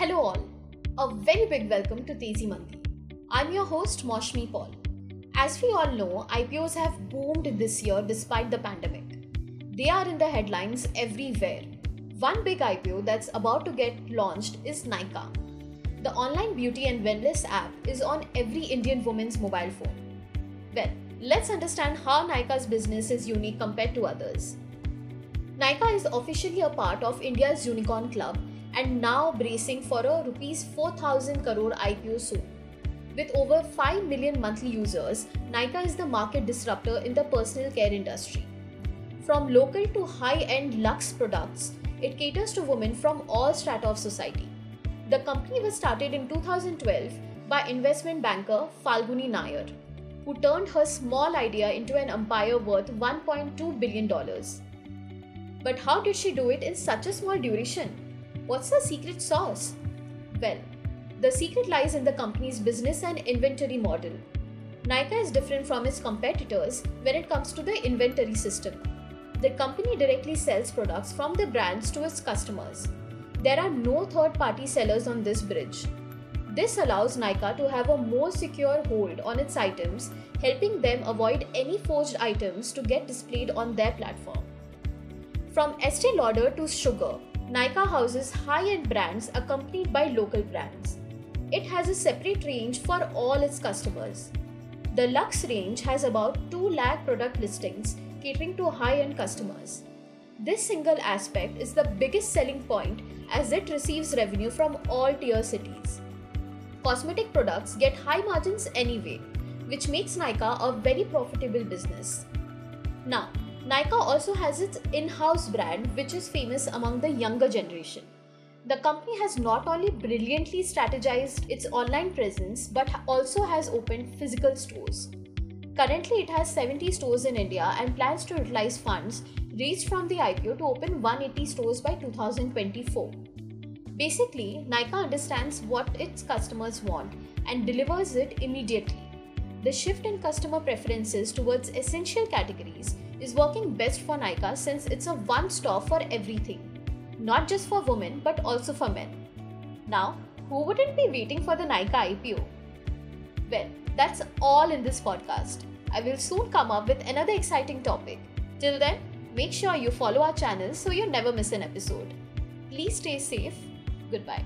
Hello, all. A very big welcome to Tezi Mandi. I'm your host, Moshmi Paul. As we all know, IPOs have boomed this year despite the pandemic. They are in the headlines everywhere. One big IPO that's about to get launched is Nykaa. The online beauty and wellness app is on every Indian woman's mobile phone. Well, let's understand how Nykaa's business is unique compared to others. Nykaa is officially a part of India's Unicorn Club and now bracing for a rupees 4000 crore IPO soon. With over 5 million monthly users, Nykaa is the market disruptor in the personal care industry. From local to high end luxe products, it caters to women from all strata of society. The company was started in 2012 by investment banker Falguni Nayar, who turned her small idea into an empire worth $1.2 billion. But how did she do it in such a small duration? What's the secret sauce? Well, the secret lies in the company's business and inventory model. Nykaa is different from its competitors when it comes to the inventory system. The company directly sells products from the brands to its customers. There are no third party sellers on this bridge. This allows Nykaa to have a more secure hold on its items, helping them avoid any forged items to get displayed on their platform. From Estee Lauder to Sugar, Nykaa houses high-end brands accompanied by local brands. It has a separate range for all its customers. The Luxe range has about 2 lakh product listings catering to high-end customers. This single aspect is the biggest selling point as it receives revenue from all tier cities. Cosmetic products get high margins anyway, which makes Nykaa a very profitable business. Now, Nykaa also has its in house brand, which is famous among the younger generation. The company has not only brilliantly strategized its online presence but also has opened physical stores. Currently, it has 70 stores in India and plans to utilize funds raised from the IPO to open 180 stores by 2024. Basically, Nykaa understands what its customers want and delivers it immediately. The shift in customer preferences towards essential categories is working best for Nykaa since it's a one stop for everything, not just for women but also for men. Now, who wouldn't be waiting for the Nykaa IPO? Well, that's all in this podcast. I will soon come up with another exciting topic. Till then, make sure you follow our channel so you never miss an episode. Please stay safe. Goodbye.